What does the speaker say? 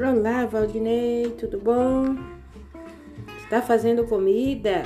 Olá, Valdinei, tudo bom? Está fazendo comida?